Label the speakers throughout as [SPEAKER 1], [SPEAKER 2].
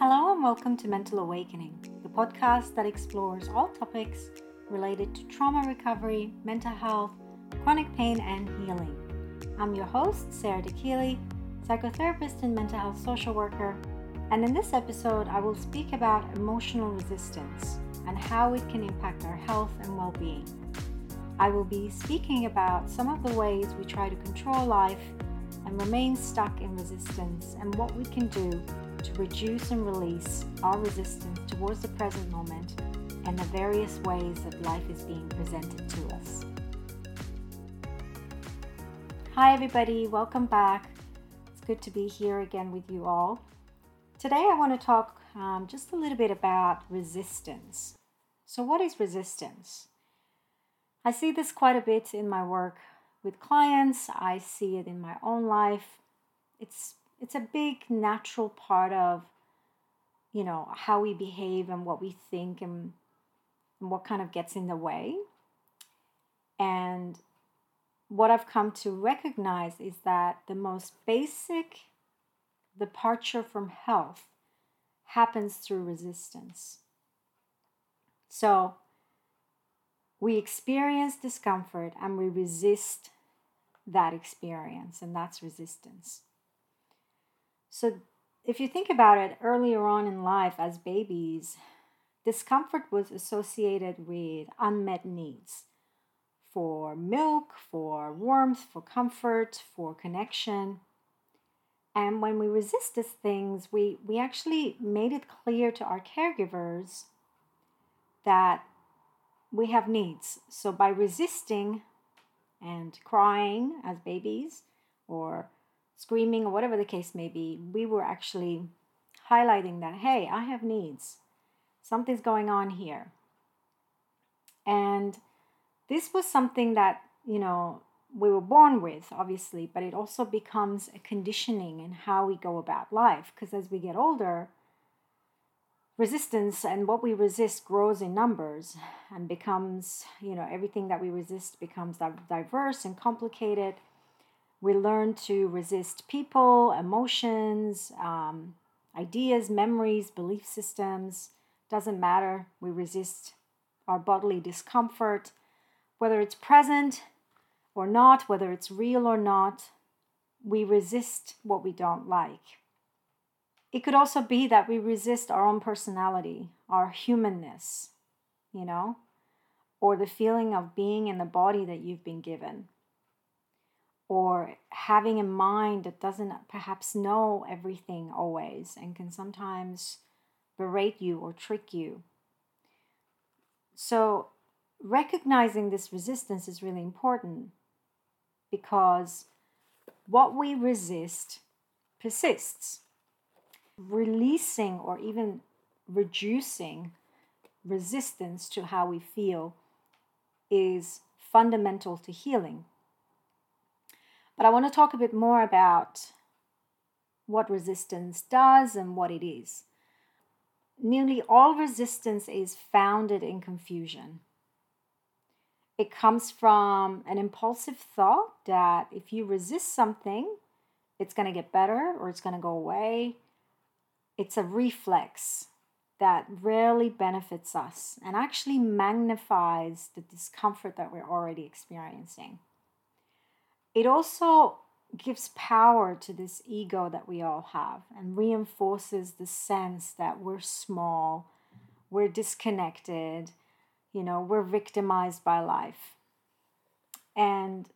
[SPEAKER 1] Hello and welcome to Mental Awakening, the podcast that explores all topics related to trauma recovery, mental health, chronic pain, and healing. I'm your host, Sarah DeKeely, psychotherapist and mental health social worker, and in this episode, I will speak about emotional resistance and how it can impact our health and well being. I will be speaking about some of the ways we try to control life and remain stuck in resistance and what we can do to reduce and release our resistance towards the present moment and the various ways that life is being presented to us. Hi, everybody, welcome back. It's good to be here again with you all. Today, I want to talk um, just a little bit about resistance. So, what is resistance? I see this quite a bit in my work with clients, I see it in my own life. It's it's a big natural part of you know how we behave and what we think and, and what kind of gets in the way. And what i've come to recognize is that the most basic departure from health happens through resistance. So we experience discomfort and we resist that experience and that's resistance so, if you think about it, earlier on in life as babies, discomfort was associated with unmet needs for milk, for warmth, for comfort, for connection. And when we resist these things, we, we actually made it clear to our caregivers that we have needs. So by resisting and crying as babies or screaming or whatever the case may be, we were actually highlighting that, hey, I have needs. Something's going on here. And this was something that, you know, we were born with, obviously, but it also becomes a conditioning in how we go about life. Because as we get older, resistance and what we resist grows in numbers and becomes, you know, everything that we resist becomes diverse and complicated we learn to resist people, emotions, um, ideas, memories, belief systems. Doesn't matter. We resist our bodily discomfort, whether it's present or not, whether it's real or not. We resist what we don't like. It could also be that we resist our own personality, our humanness, you know, or the feeling of being in the body that you've been given or having a mind that doesn't perhaps know everything always and can sometimes berate you or trick you. So, recognizing this resistance is really important because what we resist persists. Releasing or even reducing resistance to how we feel is fundamental to healing. But I want to talk a bit more about what resistance does and what it is. Nearly all resistance is founded in confusion. It comes from an impulsive thought that if you resist something, it's going to get better or it's going to go away. It's a reflex that rarely benefits us and actually magnifies the discomfort that we're already experiencing it also gives power to this ego that we all have and reinforces the sense that we're small, we're disconnected, you know, we're victimized by life. And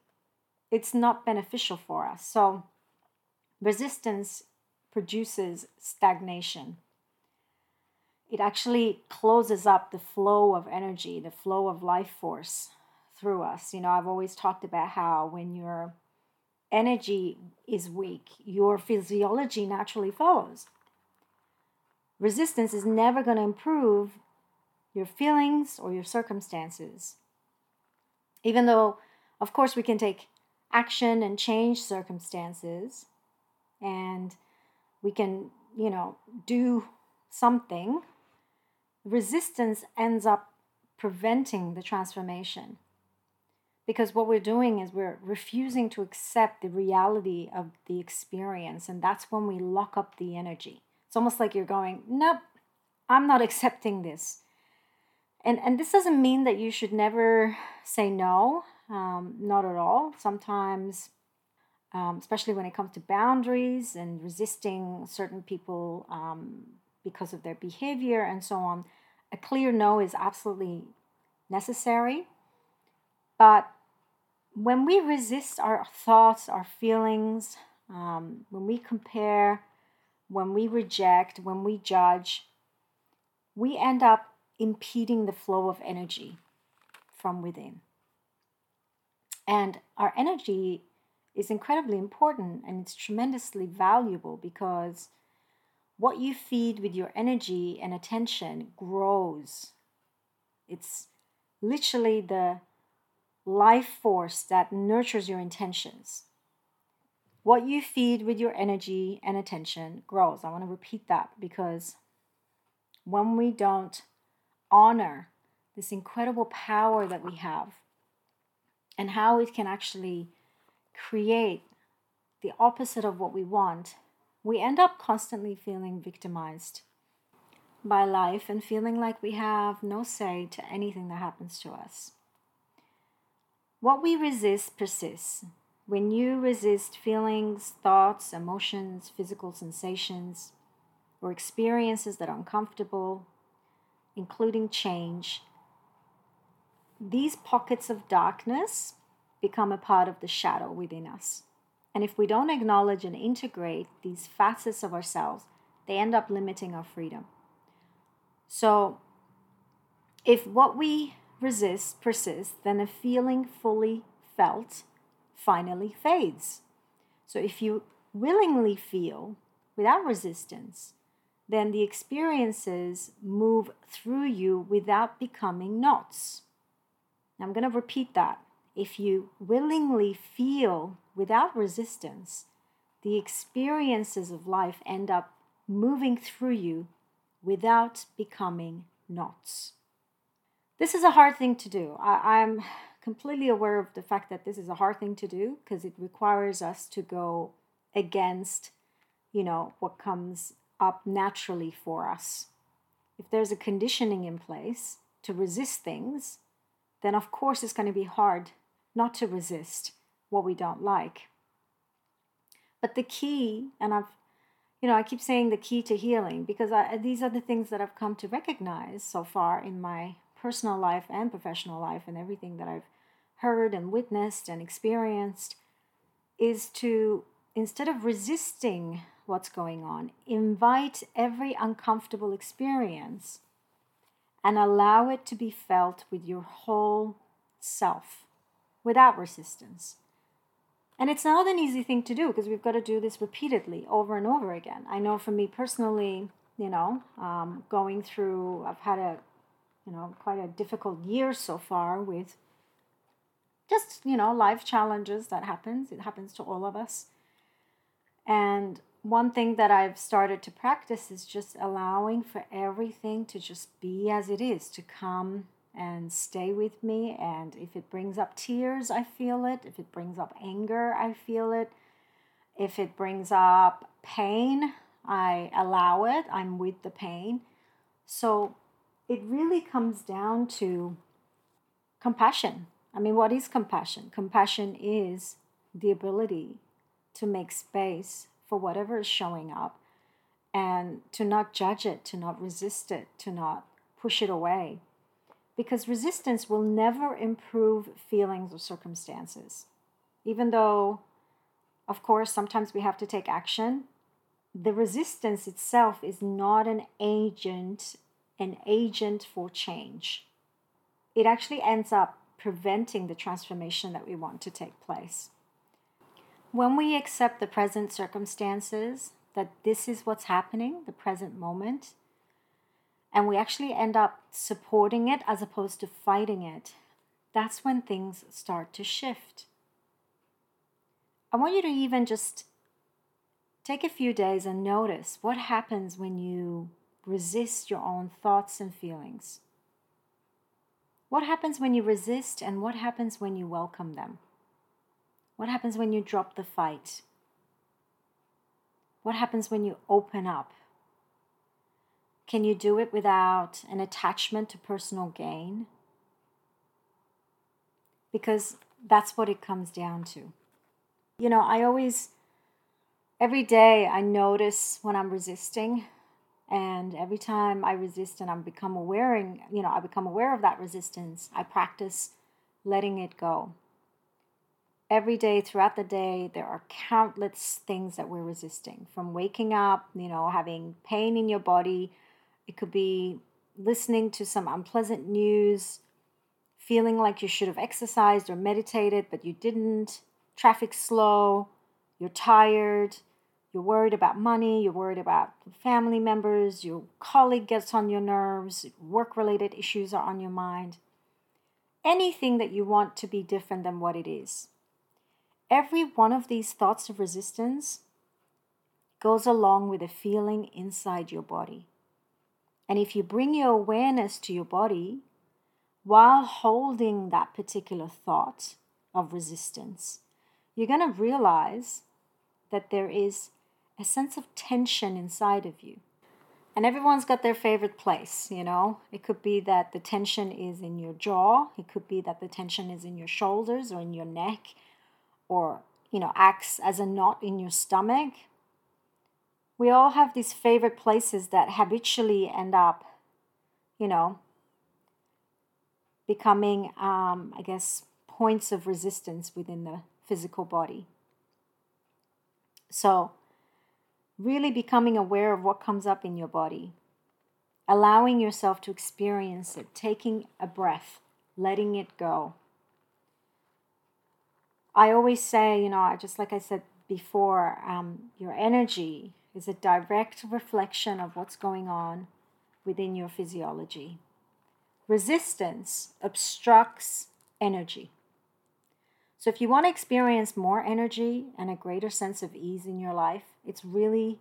[SPEAKER 1] it's not beneficial for us. So, resistance produces stagnation. It actually closes up the flow of energy, the flow of life force through us. You know, I've always talked about how when your energy is weak, your physiology naturally follows. Resistance is never going to improve your feelings or your circumstances. Even though, of course, we can take action and change circumstances and we can, you know, do something, resistance ends up preventing the transformation because what we're doing is we're refusing to accept the reality of the experience and that's when we lock up the energy It's almost like you're going, nope, I'm not accepting this. And, and this doesn't mean that you should never say no, um, not at all. Sometimes, um, especially when it comes to boundaries and resisting certain people um, because of their behavior and so on, a clear no is absolutely necessary. But when we resist our thoughts, our feelings, um, when we compare, when we reject, when we judge, we end up impeding the flow of energy from within. And our energy is incredibly important and it's tremendously valuable because what you feed with your energy and attention grows. It's literally the life force that nurtures your intentions. What you feed with your energy and attention grows. I want to repeat that because when we don't honor this incredible power that we have and how it can actually create the opposite of what we want, we end up constantly feeling victimized by life and feeling like we have no say to anything that happens to us. What we resist persists. When you resist feelings, thoughts, emotions, physical sensations, or experiences that are uncomfortable, including change, these pockets of darkness become a part of the shadow within us. And if we don't acknowledge and integrate these facets of ourselves, they end up limiting our freedom. So, if what we resist persists, then a feeling fully felt finally fades. So if you willingly feel without resistance, then the experiences move through you without becoming knots. Now I'm going to repeat that. If you willingly feel without resistance, the experiences of life end up moving through you without becoming knots. This is a hard thing to do. I, I'm completely aware of the fact that this is a hard thing to do because it requires us to go against, you know, what comes up naturally for us. If there's a conditioning in place to resist things, then of course it's going to be hard not to resist what we don't like. But the key, and I've, you know, I keep saying the key to healing because I, these are the things that I've come to recognize so far in my personal life and professional life and everything that I've heard and witnessed and experienced is to, instead of resisting what's going on, invite every uncomfortable experience and allow it to be felt with your whole self without resistance. And it's not an easy thing to do because we've got to do this repeatedly over and over again. I know for me personally, you know, um, going through, I've had a you know, quite a difficult year so far with just, you know, life challenges that happens. It happens to all of us. And one thing that I've started to practice is just allowing for everything to just be as it is, to come and stay with me. And if it brings up tears, I feel it. If it brings up anger, I feel it. If it brings up pain, I allow it. I'm with the pain. So it really comes down to compassion. I mean, what is compassion? Compassion is the ability to make space for whatever is showing up and to not judge it, to not resist it, to not push it away. Because resistance will never improve feelings or circumstances. Even though, of course, sometimes we have to take action, the resistance itself is not an agent an agent for change. It actually ends up preventing the transformation that we want to take place. When we accept the present circumstances, that this is what's happening, the present moment, and we actually end up supporting it as opposed to fighting it, that's when things start to shift. I want you to even just take a few days and notice what happens when you resist your own thoughts and feelings? What happens when you resist and what happens when you welcome them? What happens when you drop the fight? What happens when you open up Can you do it without an attachment to personal gain? Because that's what it comes down to. You know, I always, every day, I notice when I'm resisting. And every time I resist and I become aware, you know, I become aware of that resistance, I practice letting it go. Every day throughout the day there are countless things that we're resisting from waking up you know having pain in your body. It could be listening to some unpleasant news feeling like you should have exercised or meditated but you didn't. Traffic slow you're tired you're worried about money you're worried about family members your colleague gets on your nerves work related issues are on your mind anything that you want to be different than what it is Every one of these thoughts of resistance goes along with a feeling inside your body. And if you bring your awareness to your body while holding that particular thought of resistance, you're going to realize that there is a sense of tension inside of you. And everyone's got their favorite place, you know. It could be that the tension is in your jaw, it could be that the tension is in your shoulders or in your neck or you know acts as a knot in your stomach we all have these favorite places that habitually end up you know becoming um, i guess points of resistance within the physical body so really becoming aware of what comes up in your body allowing yourself to experience it taking a breath letting it go I always say, you know, just like I said before, um, your energy is a direct reflection of what's going on within your physiology. Resistance obstructs energy. So, if you want to experience more energy and a greater sense of ease in your life, it's really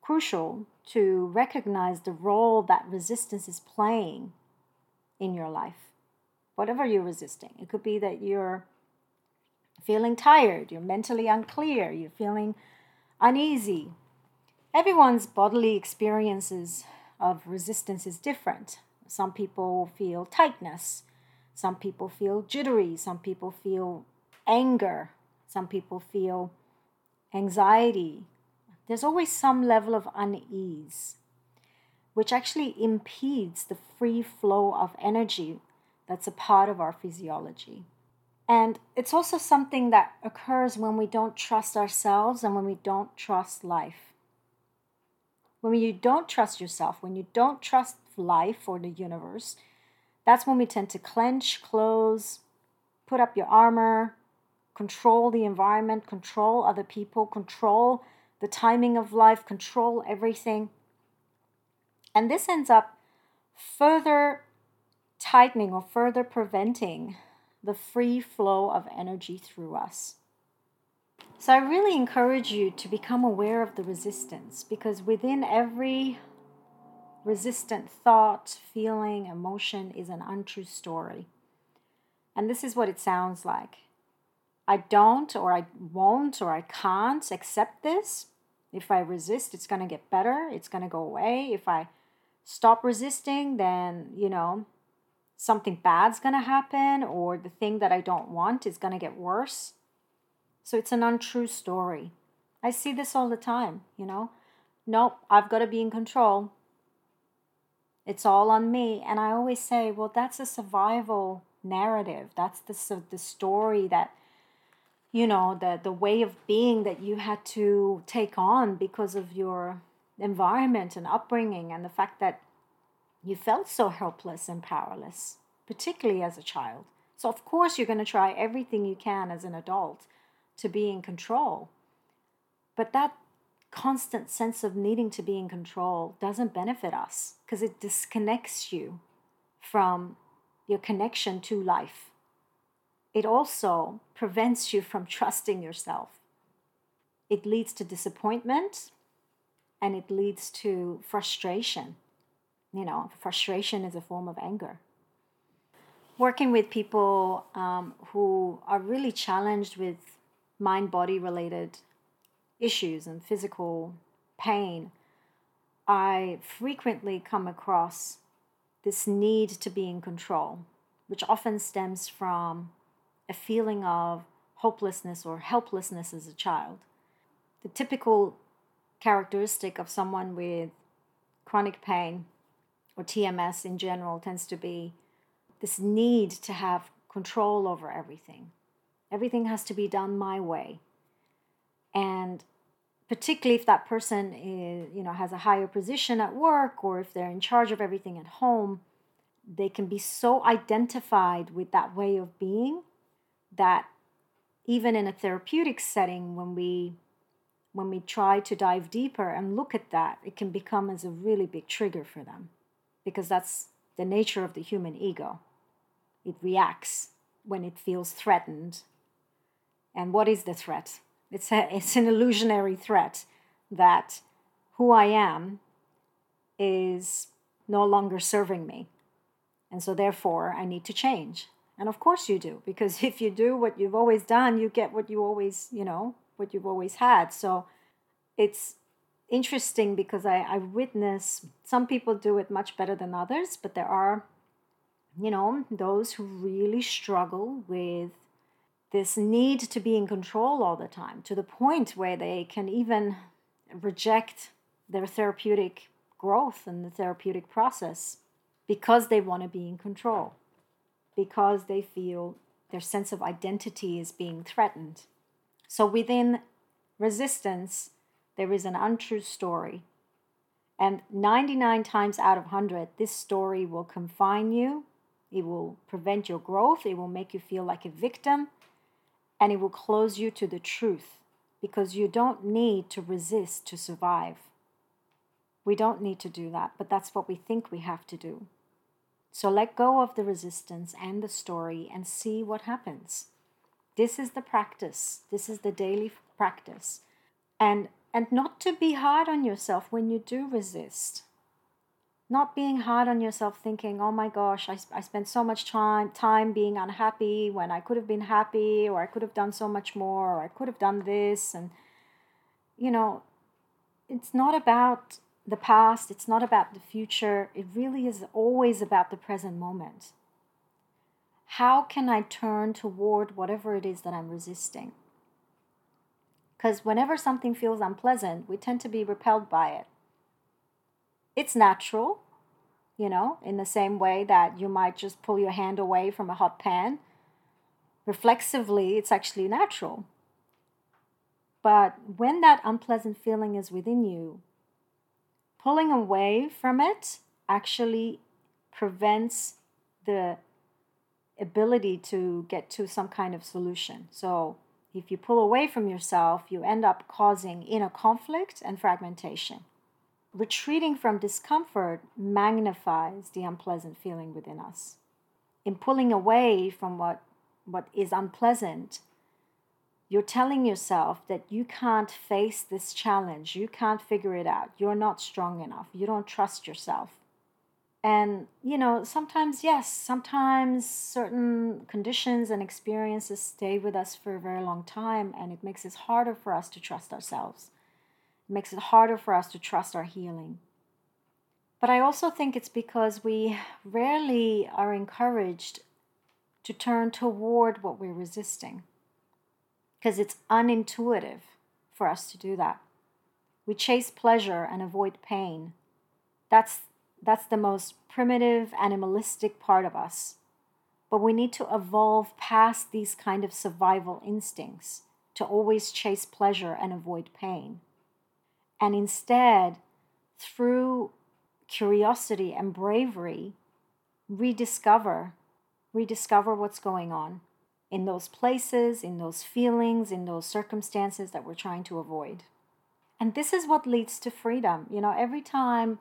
[SPEAKER 1] crucial to recognize the role that resistance is playing in your life. Whatever you're resisting, it could be that you're feeling tired, you're mentally unclear, you're feeling uneasy. Everyone's bodily experiences of resistance is different. Some people feel tightness, some people feel jittery, some people feel anger, some people feel anxiety. There's always some level of unease, which actually impedes the free flow of energy that's a part of our physiology. And it's also something that occurs when we don't trust ourselves and when we don't trust life. When you don't trust yourself, when you don't trust life or the universe, that's when we tend to clench, close, put up your armor, control the environment, control other people, control the timing of life, control everything. And this ends up further tightening or further preventing the free flow of energy through us. So I really encourage you to become aware of the resistance because within every resistant thought, feeling, emotion is an untrue story. And this is what it sounds like. I don't, or I won't, or I can't accept this. If I resist, it's going to get better. It's going to go away. If I stop resisting, then, you know, something bad's going to happen or the thing that I don't want is going to get worse. So it's an untrue story. I see this all the time, you know. Nope, I've got to be in control. It's all on me. And I always say, well, that's a survival narrative. That's the, the story that, you know, the, the way of being that you had to take on because of your environment and upbringing and the fact that you felt so helpless and powerless, particularly as a child. So, of course, you're going to try everything you can as an adult to be in control. But that constant sense of needing to be in control doesn't benefit us because it disconnects you from your connection to life. It also prevents you from trusting yourself. It leads to disappointment and it leads to frustration you know, frustration is a form of anger. Working with people um, who are really challenged with mind body related issues and physical pain, I frequently come across this need to be in control, which often stems from a feeling of hopelessness or helplessness as a child. The typical characteristic of someone with chronic pain or TMS in general tends to be this need to have control over everything. Everything has to be done my way. And particularly if that person is, you know, has a higher position at work or if they're in charge of everything at home, they can be so identified with that way of being that even in a therapeutic setting when we when we try to dive deeper and look at that it can become as a really big trigger for them because that's the nature of the human ego. It reacts when it feels threatened. And what is the threat? It's a, it's an illusionary threat that who i am is no longer serving me. And so therefore i need to change and of course you do, because if you do what you've always done, you get what you always, you know, what you've always had. So it's interesting because I, I witness some people do it much better than others, but there are, you know, those who really struggle with this need to be in control all the time to the point where they can even reject their therapeutic growth and the therapeutic process because they want to be in control because they feel their sense of identity is being threatened. So within resistance, there is an untrue story. And 99 times out of 100, this story will confine you, it will prevent your growth, it will make you feel like a victim, and it will close you to the truth because you don't need to resist to survive. We don't need to do that, but that's what we think we have to do. So let go of the resistance and the story and see what happens. This is the practice. This is the daily practice. And and not to be hard on yourself when you do resist. Not being hard on yourself thinking, "Oh my gosh, I, I spent so much time time being unhappy when I could have been happy or I could have done so much more or I could have done this." And you know, it's not about the past, it's not about the future. It really is always about the present moment. How can I turn toward whatever it is that I'm resisting? Because whenever something feels unpleasant, we tend to be repelled by it. It's natural, you know, in the same way that you might just pull your hand away from a hot pan. Reflexively, it's actually natural. But when that unpleasant feeling is within you, pulling away from it actually prevents the ability to get to some kind of solution. So, if you pull away from yourself, you end up causing inner conflict and fragmentation. Retreating from discomfort magnifies the unpleasant feeling within us. In pulling away from what, what is unpleasant, you're telling yourself that you can't face this challenge, you can't figure it out, you're not strong enough, you don't trust yourself. And, you know, sometimes, yes, sometimes certain conditions and experiences stay with us for a very long time, and it makes it harder for us to trust ourselves. It makes it harder for us to trust our healing. But I also think it's because we rarely are encouraged to turn toward what we're resisting because it's unintuitive for us to do that. We chase pleasure and avoid pain. That's, that's the most primitive, animalistic part of us. But we need to evolve past these kind of survival instincts to always chase pleasure and avoid pain. And instead, through curiosity and bravery, rediscover, rediscover what's going on in those places, in those feelings, in those circumstances that we're trying to avoid. And this is what leads to freedom. You know, every time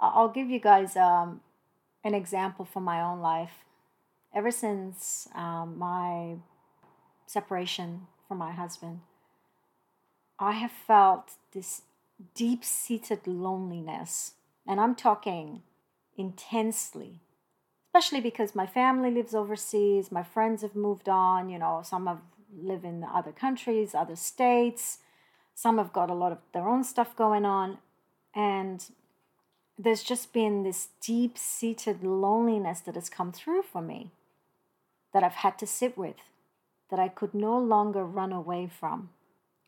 [SPEAKER 1] I'll give you guys um, an example from my own life. Ever since um, my separation from my husband, I have felt this deep seated loneliness. And I'm talking intensely especially because my family lives overseas, my friends have moved on, you know, some have live in other countries, other states, some have got a lot of their own stuff going on. And there's just been this deep seated loneliness that has come through for me that I've had to sit with, that I could no longer run away from.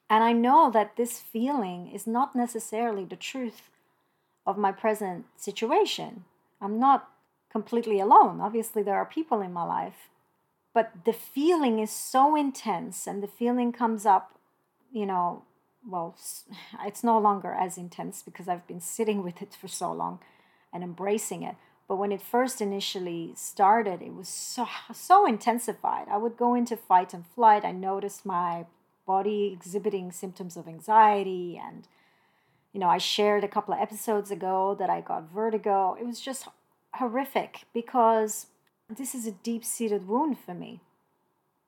[SPEAKER 1] And I know that this feeling is not necessarily the truth of my present situation. I'm not completely alone. Obviously, there are people in my life, but the feeling is so intense, and the feeling comes up, you know, well, it's no longer as intense because I've been sitting with it for so long and embracing it. But when it first initially started, it was so so intensified. I would go into fight and flight. I noticed my body exhibiting symptoms of anxiety and you know, I shared a couple of episodes ago that I got vertigo. It was just horrific because this is a deep-seated wound for me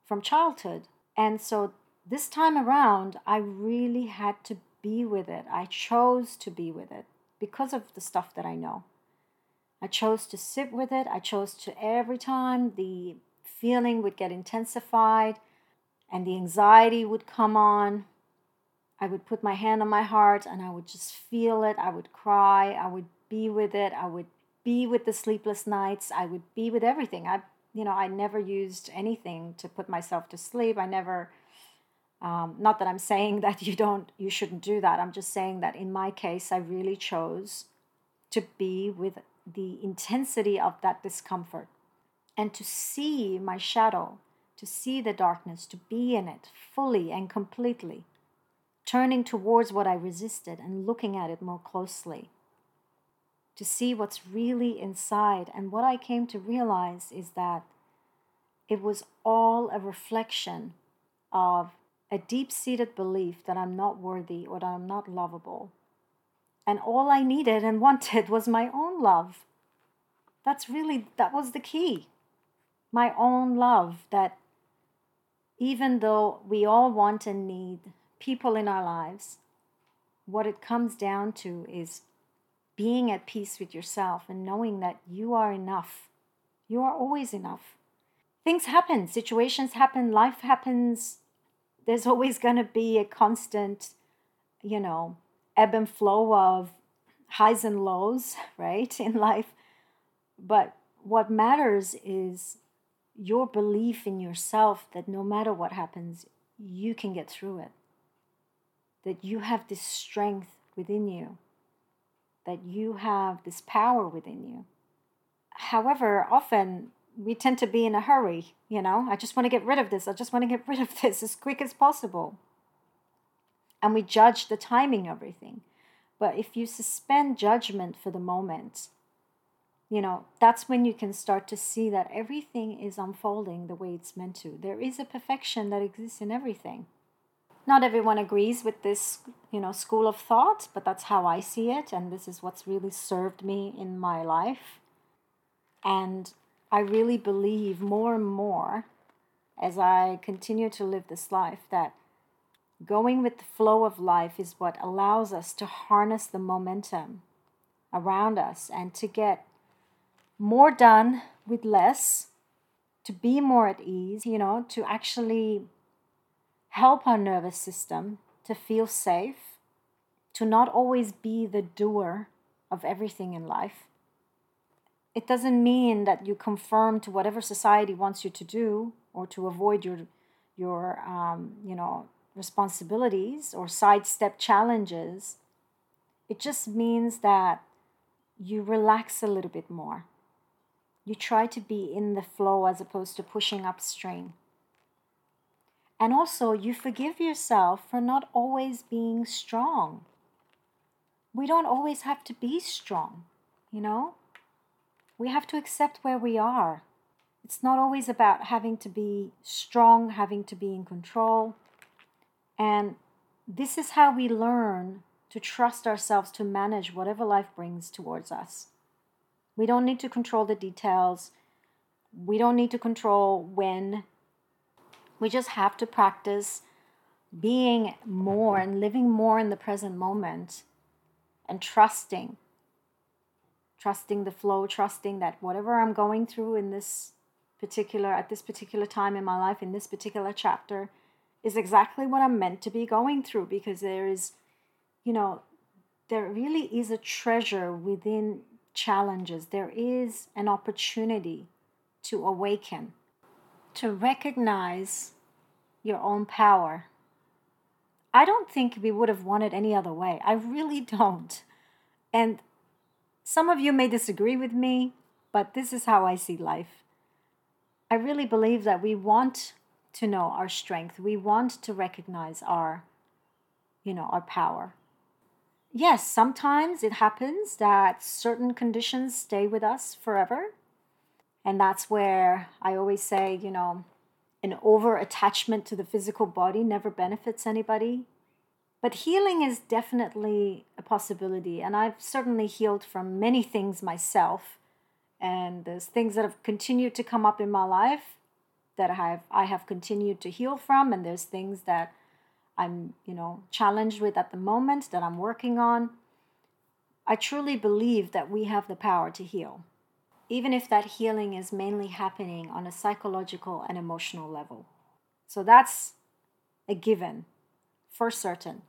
[SPEAKER 1] from childhood. And so this time around, I really had to be with it. I chose to be with it because of the stuff that I know. I chose to sit with it. I chose to every time the feeling would get intensified and the anxiety would come on, I would put my hand on my heart and I would just feel it. I would cry. I would be with it. I would be with the sleepless nights. I would be with everything. I, you know, I never used anything to put myself to sleep. I never um, not that I'm saying that you don't, you shouldn't do that. I'm just saying that in my case, I really chose to be with the intensity of that discomfort and to see my shadow, to see the darkness, to be in it fully and completely, turning towards what I resisted and looking at it more closely, to see what's really inside. And what I came to realize is that it was all a reflection of a deep seated belief that I'm not worthy or that I'm not lovable. And all I needed and wanted was my own love. That's really, that was the key. My own love that even though we all want and need people in our lives, what it comes down to is being at peace with yourself and knowing that you are enough. You are always enough. Things happen, situations happen, life happens, there's always going to be a constant, you know, ebb and flow of highs and lows, right, in life. But what matters is your belief in yourself that no matter what happens, you can get through it. That you have this strength within you, that you have this power within you. However, often we tend to be in a hurry, you know. I just want to get rid of this. I just want to get rid of this as quick as possible. And we judge the timing of everything. But if you suspend judgment for the moment, you know, that's when you can start to see that everything is unfolding the way it's meant to. There is a perfection that exists in everything. Not everyone agrees with this, you know, school of thought, but that's how I see it and this is what's really served me in my life. And I really believe more and more as I continue to live this life that going with the flow of life is what allows us to harness the momentum around us and to get more done with less, to be more at ease, you know, to actually help our nervous system to feel safe, to not always be the doer of everything in life, it doesn't mean that you conform to whatever society wants you to do or to avoid your your um, you know responsibilities or sidestep challenges. It just means that you relax a little bit more. You try to be in the flow as opposed to pushing upstream and also you forgive yourself for not always being strong we don't always have to be strong you know we have to accept where we are. It's not always about having to be strong, having to be in control. And this is how we learn to trust ourselves to manage whatever life brings towards us. We don't need to control the details. We don't need to control when. We just have to practice being more and living more in the present moment and trusting trusting the flow, trusting that whatever I'm going through in this particular, at this particular time in my life, in this particular chapter, is exactly what I'm meant to be going through because there is, you know, there really is a treasure within challenges. There is an opportunity to awaken, to recognize your own power. I don't think we would have wanted any other way. I really don't. And some of you may disagree with me, but this is how I see life. I really believe that we want to know our strength. We want to recognize our you know, our power. Yes, sometimes it happens that certain conditions stay with us forever. And that's where I always say, you know, an over attachment to the physical body never benefits anybody. But healing is definitely a possibility. And I've certainly healed from many things myself. And there's things that have continued to come up in my life that I have I have continued to heal from. And there's things that I'm, you know, challenged with at the moment that I'm working on. I truly believe that we have the power to heal, even if that healing is mainly happening on a psychological and emotional level. So that's a given for certain.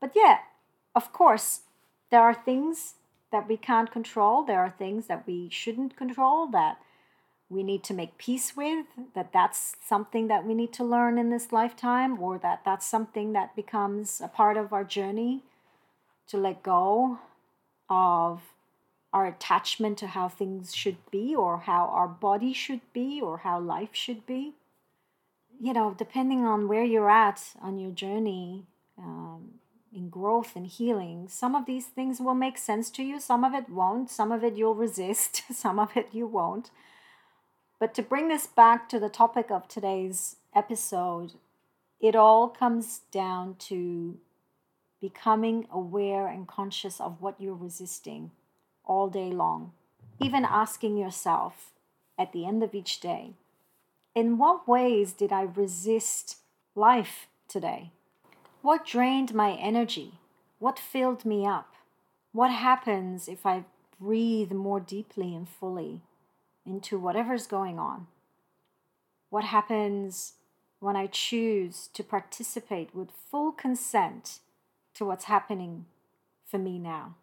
[SPEAKER 1] But yeah, of course, there are things that we can't control, there are things that we shouldn't control that we need to make peace with, that that's something that we need to learn in this lifetime, or that that's something that becomes a part of our journey to let go of our attachment to how things should be, or how our body should be, or how life should be. You know, depending on where you're at on your journey um, in growth and healing, some of these things will make sense to you, some of it won't, some of it you'll resist, some of it you won't. But to bring this back to the topic of today's episode, it all comes down to becoming aware and conscious of what you're resisting all day long. Even asking yourself at the end of each day, in what ways did I resist life today? What drained my energy? What filled me up? What happens if I breathe more deeply and fully? into whatever's going on. What happens when I choose to participate with full consent to what's happening for me now?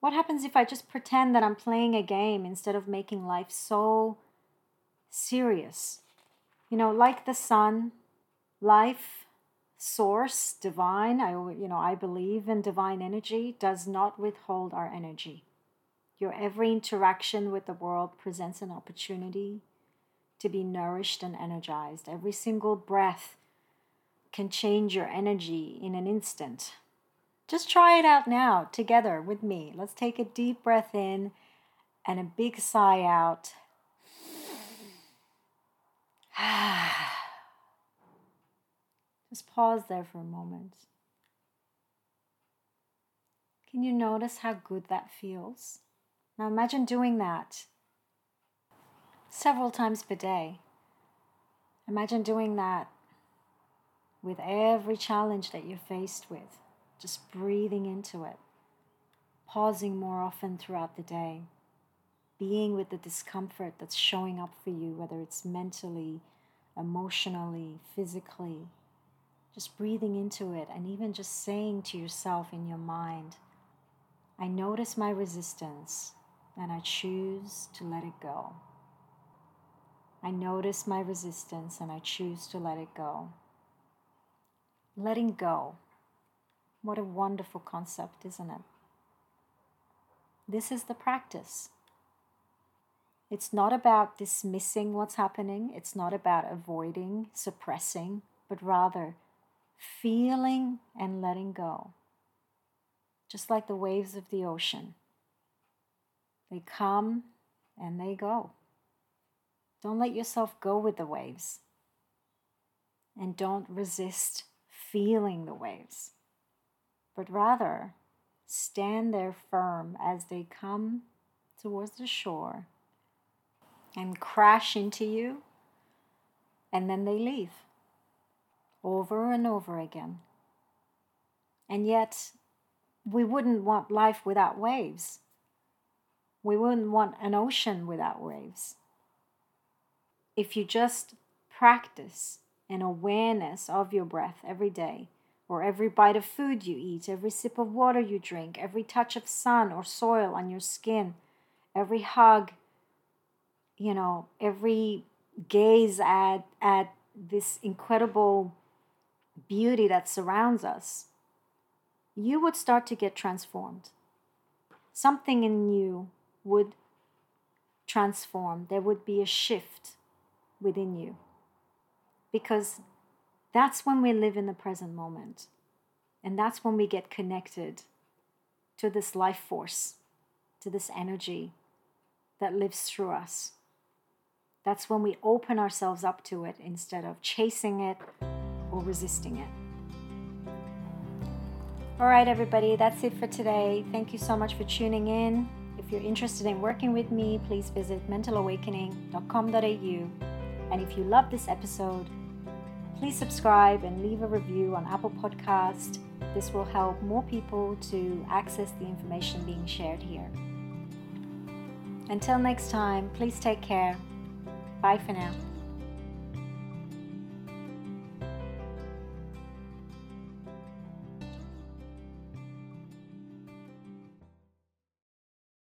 [SPEAKER 1] What happens if I just pretend that I'm playing a game instead of making life so serious? You know, like the sun, life, source, divine, I you know, I believe in divine energy does not withhold our energy. Your every interaction with the world presents an opportunity to be nourished and energized. Every single breath can change your energy in an instant. Just try it out now together with me. Let's take a deep breath in and a big sigh out. Just pause there for a moment. Can you notice how good that feels? Now imagine doing that several times per day. Imagine doing that with every challenge that you're faced with, just breathing into it, pausing more often throughout the day, being with the discomfort that's showing up for you, whether it's mentally, emotionally, physically, just breathing into it, and even just saying to yourself in your mind, I notice my resistance and I choose to let it go. I notice my resistance and I choose to let it go. Letting go. What a wonderful concept, isn't it? This is the practice. It's not about dismissing what's happening, it's not about avoiding, suppressing, but rather feeling and letting go. Just like the waves of the ocean. They come and they go. Don't let yourself go with the waves. And don't resist feeling the waves, but rather stand there firm as they come towards the shore and crash into you, and then they leave over and over again. And yet, we wouldn't want life without waves. We wouldn't want an ocean without waves. If you just practice an awareness of your breath every day, or every bite of food you eat, every sip of water you drink, every touch of sun or soil on your skin, every hug, you know, every gaze at, at this incredible beauty that surrounds us, you would start to get transformed. Something in you would transform. There would be a shift within you. Because that's when we live in the present moment. And that's when we get connected to this life force, to this energy that lives through us. That's when we open ourselves up to it instead of chasing it or resisting it. All right, everybody, that's it for today. Thank you so much for tuning in. If you're interested in working with me, please visit mentalawakening.com.au. And if you love this episode, please subscribe and leave a review on Apple Podcast. This will help more people to access the information being shared here. Until next time, please take care. Bye for now.